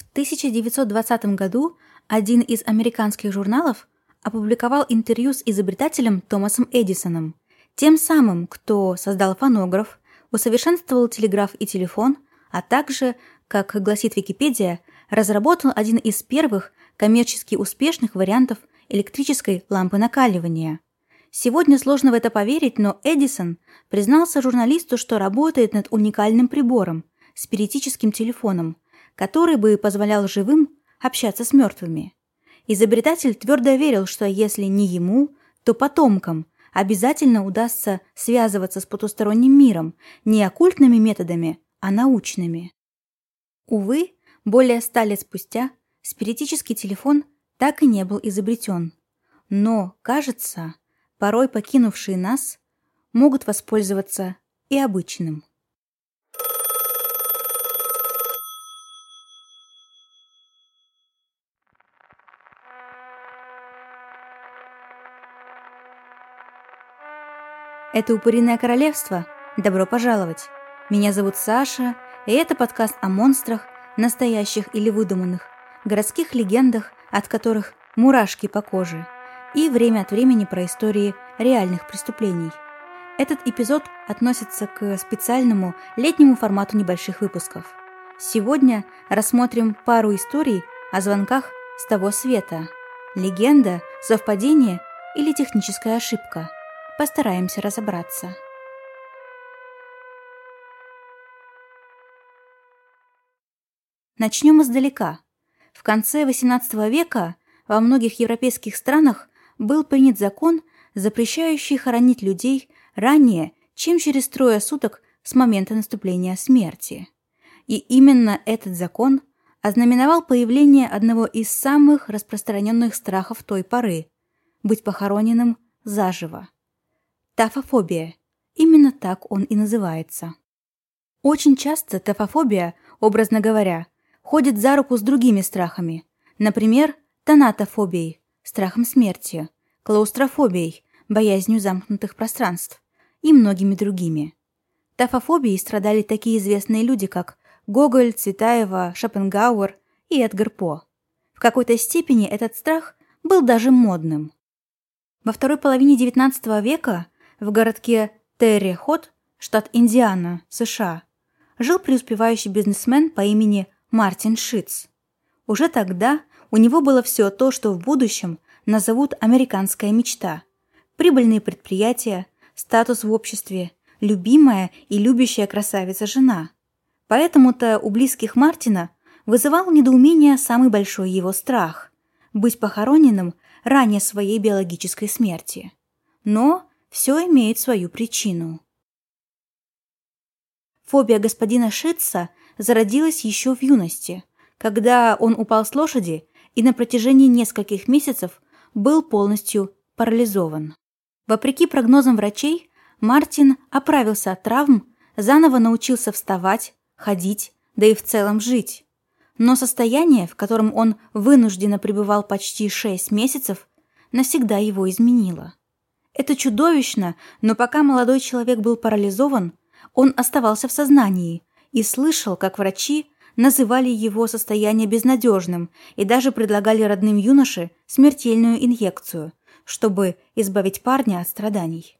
В 1920 году один из американских журналов опубликовал интервью с изобретателем Томасом Эдисоном, тем самым, кто создал фонограф, усовершенствовал телеграф и телефон, а также, как гласит Википедия, разработал один из первых коммерчески успешных вариантов электрической лампы накаливания. Сегодня сложно в это поверить, но Эдисон признался журналисту, что работает над уникальным прибором – спиритическим телефоном, который бы позволял живым общаться с мертвыми. Изобретатель твердо верил, что если не ему, то потомкам обязательно удастся связываться с потусторонним миром не оккультными методами, а научными. Увы, более ста лет спустя спиритический телефон так и не был изобретен. Но, кажется, порой покинувшие нас могут воспользоваться и обычным. Это «Упыриное королевство». Добро пожаловать. Меня зовут Саша, и это подкаст о монстрах, настоящих или выдуманных, городских легендах, от которых мурашки по коже, и время от времени про истории реальных преступлений. Этот эпизод относится к специальному летнему формату небольших выпусков. Сегодня рассмотрим пару историй о звонках с того света. Легенда, совпадение или техническая ошибка – Постараемся разобраться. Начнем издалека. В конце XVIII века во многих европейских странах был принят закон, запрещающий хоронить людей ранее, чем через трое суток с момента наступления смерти. И именно этот закон ознаменовал появление одного из самых распространенных страхов той поры – быть похороненным заживо. Тафофобия. Именно так он и называется. Очень часто тафофобия, образно говоря, ходит за руку с другими страхами. Например, тонатофобией, страхом смерти, клаустрофобией, боязнью замкнутых пространств и многими другими. Тафофобией страдали такие известные люди, как Гоголь, Цветаева, Шопенгауэр и Эдгар По. В какой-то степени этот страх был даже модным. Во второй половине XIX века в городке Терри-Хот, штат Индиана, США, жил преуспевающий бизнесмен по имени Мартин Шитц. Уже тогда у него было все то, что в будущем назовут «американская мечта». Прибыльные предприятия, статус в обществе, любимая и любящая красавица-жена. Поэтому-то у близких Мартина вызывал недоумение самый большой его страх – быть похороненным ранее своей биологической смерти. Но все имеет свою причину. Фобия господина Шитца зародилась еще в юности, когда он упал с лошади и на протяжении нескольких месяцев был полностью парализован. Вопреки прогнозам врачей, Мартин оправился от травм, заново научился вставать, ходить, да и в целом жить. Но состояние, в котором он вынужденно пребывал почти шесть месяцев, навсегда его изменило. Это чудовищно, но пока молодой человек был парализован, он оставался в сознании и слышал, как врачи называли его состояние безнадежным и даже предлагали родным юноше смертельную инъекцию, чтобы избавить парня от страданий.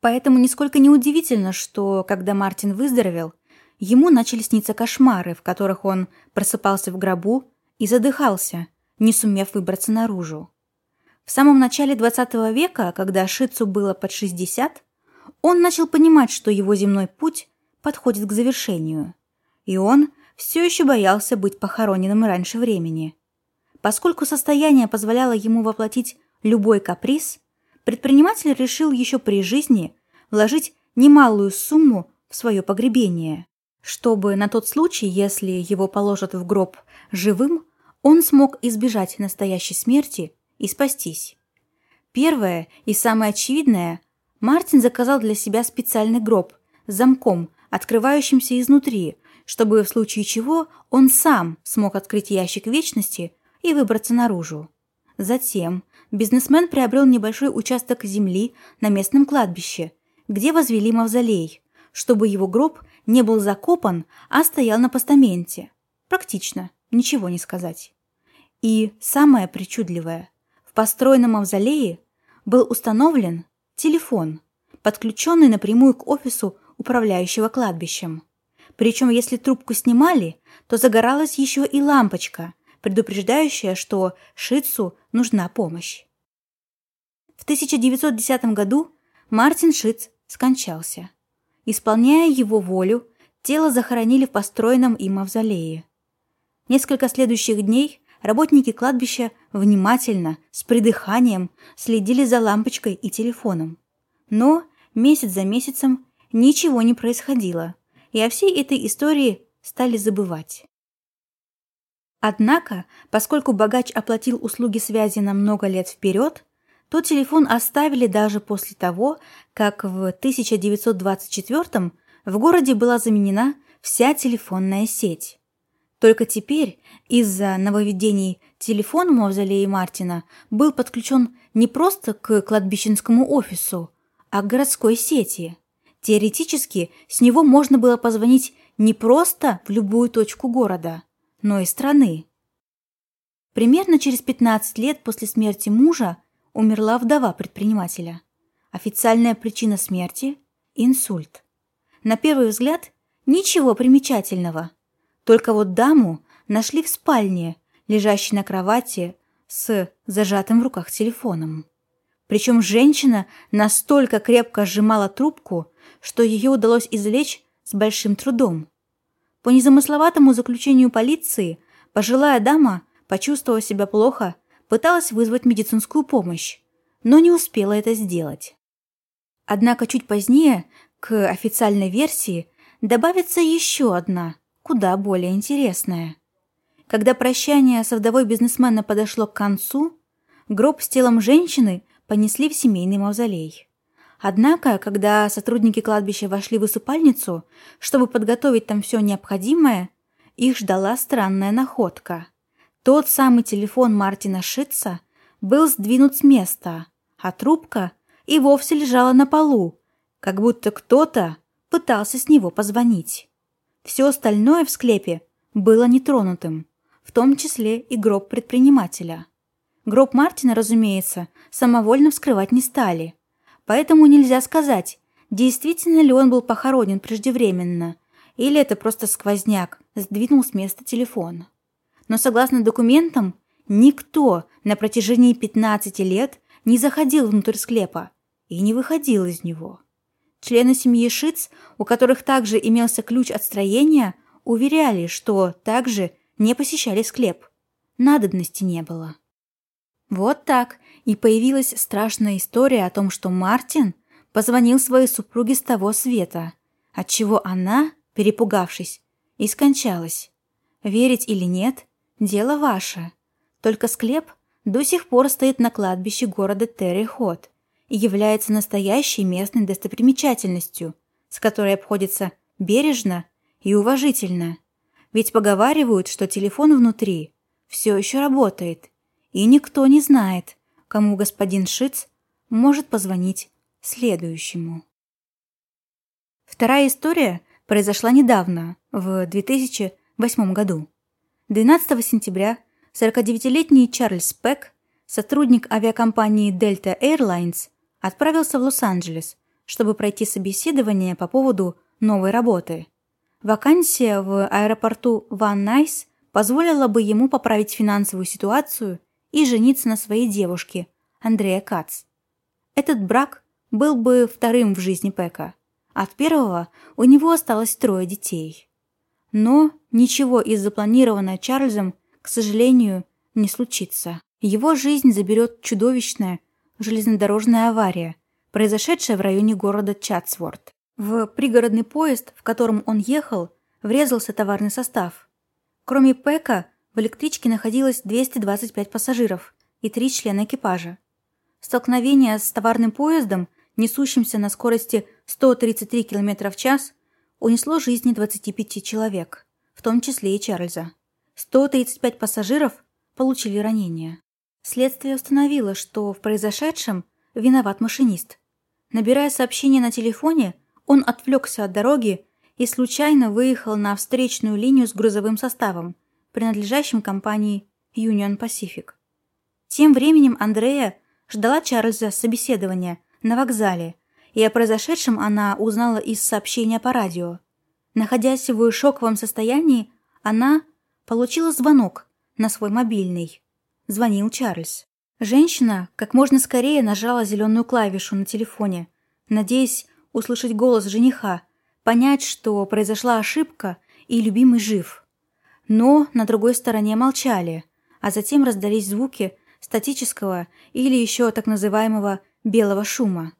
Поэтому нисколько не удивительно, что, когда Мартин выздоровел, ему начали сниться кошмары, в которых он просыпался в гробу и задыхался, не сумев выбраться наружу. В самом начале 20 века, когда Шицу было под 60, он начал понимать, что его земной путь подходит к завершению. И он все еще боялся быть похороненным раньше времени. Поскольку состояние позволяло ему воплотить любой каприз, предприниматель решил еще при жизни вложить немалую сумму в свое погребение, чтобы на тот случай, если его положат в гроб живым, он смог избежать настоящей смерти и спастись. Первое и самое очевидное – Мартин заказал для себя специальный гроб с замком, открывающимся изнутри, чтобы в случае чего он сам смог открыть ящик вечности и выбраться наружу. Затем бизнесмен приобрел небольшой участок земли на местном кладбище, где возвели мавзолей, чтобы его гроб не был закопан, а стоял на постаменте. Практично, ничего не сказать. И самое причудливое, построенном мавзолее был установлен телефон, подключенный напрямую к офису управляющего кладбищем. Причем, если трубку снимали, то загоралась еще и лампочка, предупреждающая, что Шицу нужна помощь. В 1910 году Мартин Шиц скончался. Исполняя его волю, тело захоронили в построенном им мавзолее. Несколько следующих дней работники кладбища внимательно, с придыханием, следили за лампочкой и телефоном. Но месяц за месяцем ничего не происходило, и о всей этой истории стали забывать. Однако, поскольку богач оплатил услуги связи на много лет вперед, то телефон оставили даже после того, как в 1924 в городе была заменена вся телефонная сеть. Только теперь из-за нововведений телефон в мавзолее Мартина был подключен не просто к кладбищенскому офису, а к городской сети. Теоретически с него можно было позвонить не просто в любую точку города, но и страны. Примерно через 15 лет после смерти мужа умерла вдова предпринимателя. Официальная причина смерти – инсульт. На первый взгляд ничего примечательного. Только вот даму нашли в спальне, лежащей на кровати с зажатым в руках телефоном. Причем женщина настолько крепко сжимала трубку, что ее удалось извлечь с большим трудом. По незамысловатому заключению полиции, пожилая дама, почувствовав себя плохо, пыталась вызвать медицинскую помощь, но не успела это сделать. Однако чуть позднее к официальной версии добавится еще одна, куда более интересная. Когда прощание со вдовой бизнесмена подошло к концу, гроб с телом женщины понесли в семейный мавзолей. Однако, когда сотрудники кладбища вошли в усыпальницу, чтобы подготовить там все необходимое, их ждала странная находка. Тот самый телефон Мартина Шитца был сдвинут с места, а трубка и вовсе лежала на полу, как будто кто-то пытался с него позвонить. Все остальное в склепе было нетронутым, в том числе и гроб предпринимателя. Гроб Мартина, разумеется, самовольно вскрывать не стали – Поэтому нельзя сказать, действительно ли он был похоронен преждевременно, или это просто сквозняк сдвинул с места телефон. Но согласно документам, никто на протяжении 15 лет не заходил внутрь склепа и не выходил из него. Члены семьи Шиц, у которых также имелся ключ от строения, уверяли, что также не посещали склеп. Надобности не было. Вот так и появилась страшная история о том, что Мартин позвонил своей супруге с того света, отчего она, перепугавшись, и скончалась. Верить или нет – дело ваше. Только склеп до сих пор стоит на кладбище города Террихот и является настоящей местной достопримечательностью, с которой обходится бережно и уважительно. Ведь поговаривают, что телефон внутри все еще работает – и никто не знает, кому господин Шиц может позвонить следующему. Вторая история произошла недавно, в 2008 году. 12 сентября 49-летний Чарльз Пэк, сотрудник авиакомпании Delta Airlines, отправился в Лос-Анджелес, чтобы пройти собеседование по поводу новой работы. Вакансия в аэропорту Ван Найс позволила бы ему поправить финансовую ситуацию и жениться на своей девушке, Андрея Кац. Этот брак был бы вторым в жизни Пека. От первого у него осталось трое детей. Но ничего из запланированного Чарльзом, к сожалению, не случится. Его жизнь заберет чудовищная железнодорожная авария, произошедшая в районе города Чатсворт. В пригородный поезд, в котором он ехал, врезался товарный состав. Кроме Пека, в электричке находилось 225 пассажиров и три члена экипажа. Столкновение с товарным поездом, несущимся на скорости 133 км в час, унесло жизни 25 человек, в том числе и Чарльза. 135 пассажиров получили ранения. Следствие установило, что в произошедшем виноват машинист. Набирая сообщение на телефоне, он отвлекся от дороги и случайно выехал на встречную линию с грузовым составом, принадлежащем компании Union Pacific. Тем временем Андрея ждала Чарльза собеседования на вокзале, и о произошедшем она узнала из сообщения по радио. Находясь в шоковом состоянии, она получила звонок на свой мобильный. Звонил Чарльз. Женщина как можно скорее нажала зеленую клавишу на телефоне, надеясь услышать голос жениха, понять, что произошла ошибка и любимый жив. Но на другой стороне молчали, а затем раздались звуки статического или еще так называемого белого шума.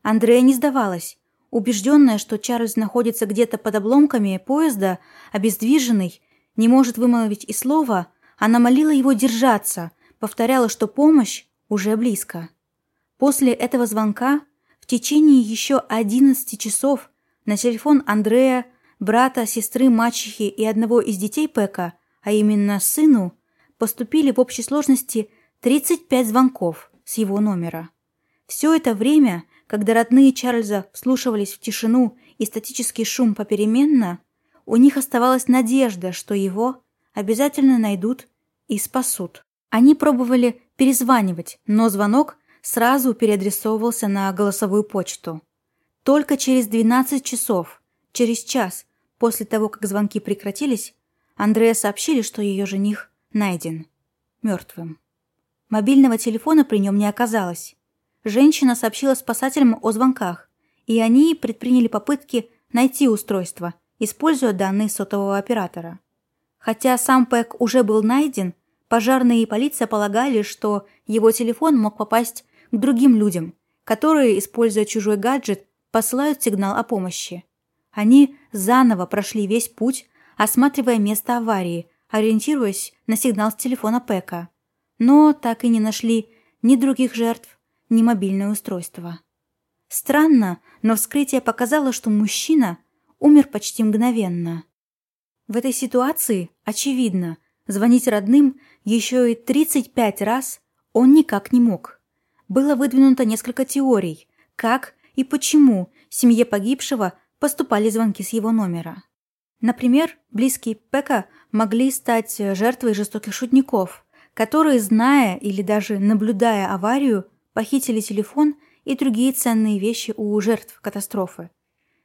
Андрея не сдавалась, убежденная, что Чарльз находится где-то под обломками поезда, обездвиженный, не может вымолвить и слова, она молила его держаться, повторяла, что помощь уже близко. После этого звонка в течение еще 11 часов на телефон Андрея, брата, сестры, мачехи и одного из детей Пека, а именно сыну, поступили в общей сложности 35 звонков с его номера. Все это время когда родные Чарльза вслушивались в тишину и статический шум попеременно, у них оставалась надежда, что его обязательно найдут и спасут. Они пробовали перезванивать, но звонок сразу переадресовывался на голосовую почту. Только через 12 часов, через час после того, как звонки прекратились, Андрея сообщили, что ее жених найден. Мертвым. Мобильного телефона при нем не оказалось. Женщина сообщила спасателям о звонках, и они предприняли попытки найти устройство, используя данные сотового оператора. Хотя сам Пэк уже был найден, пожарные и полиция полагали, что его телефон мог попасть к другим людям, которые, используя чужой гаджет, посылают сигнал о помощи. Они заново прошли весь путь, осматривая место аварии, ориентируясь на сигнал с телефона Пэка. Но так и не нашли ни других жертв, ни мобильное устройство. Странно, но вскрытие показало, что мужчина умер почти мгновенно. В этой ситуации, очевидно, звонить родным еще и 35 раз он никак не мог. Было выдвинуто несколько теорий, как и почему семье погибшего поступали звонки с его номера. Например, близкие Пека могли стать жертвой жестоких шутников, которые, зная или даже наблюдая аварию, похитили телефон и другие ценные вещи у жертв катастрофы.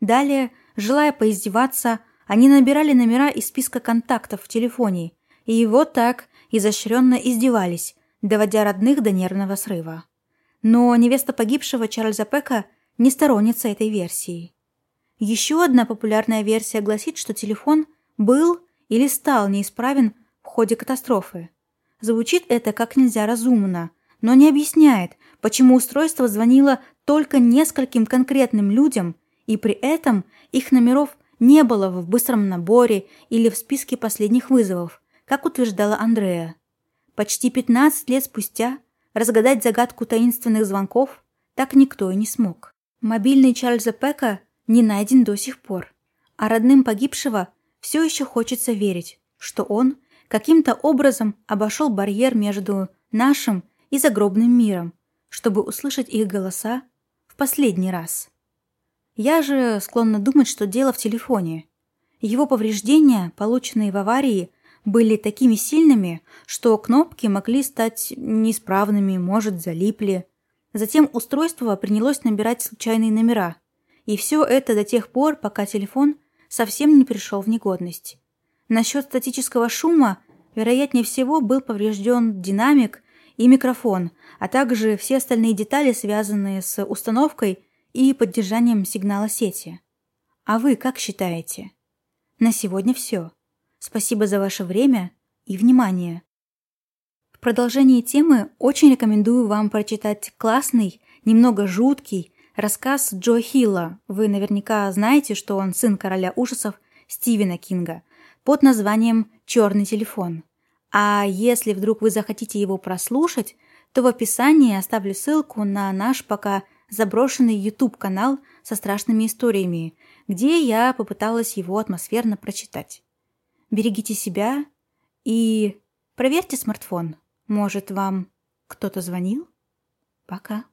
Далее, желая поиздеваться, они набирали номера из списка контактов в телефоне, и вот так изощренно издевались, доводя родных до нервного срыва. Но невеста погибшего Чарльза Пека не сторонница этой версии. Еще одна популярная версия гласит, что телефон был или стал неисправен в ходе катастрофы. Звучит это как нельзя разумно, но не объясняет, почему устройство звонило только нескольким конкретным людям, и при этом их номеров не было в быстром наборе или в списке последних вызовов, как утверждала Андрея. Почти 15 лет спустя разгадать загадку таинственных звонков так никто и не смог. Мобильный Чарльза Пека не найден до сих пор, а родным погибшего все еще хочется верить, что он каким-то образом обошел барьер между нашим и загробным миром, чтобы услышать их голоса в последний раз. Я же склонна думать, что дело в телефоне. Его повреждения, полученные в аварии, были такими сильными, что кнопки могли стать неисправными, может, залипли. Затем устройство принялось набирать случайные номера. И все это до тех пор, пока телефон совсем не пришел в негодность. Насчет статического шума, вероятнее всего, был поврежден динамик и микрофон, а также все остальные детали, связанные с установкой и поддержанием сигнала сети. А вы как считаете? На сегодня все. Спасибо за ваше время и внимание. В продолжении темы очень рекомендую вам прочитать классный, немного жуткий рассказ Джо Хилла. Вы наверняка знаете, что он сын короля ужасов Стивена Кинга под названием «Черный телефон». А если вдруг вы захотите его прослушать, то в описании оставлю ссылку на наш пока заброшенный YouTube-канал со страшными историями, где я попыталась его атмосферно прочитать. Берегите себя и проверьте смартфон. Может, вам кто-то звонил? Пока.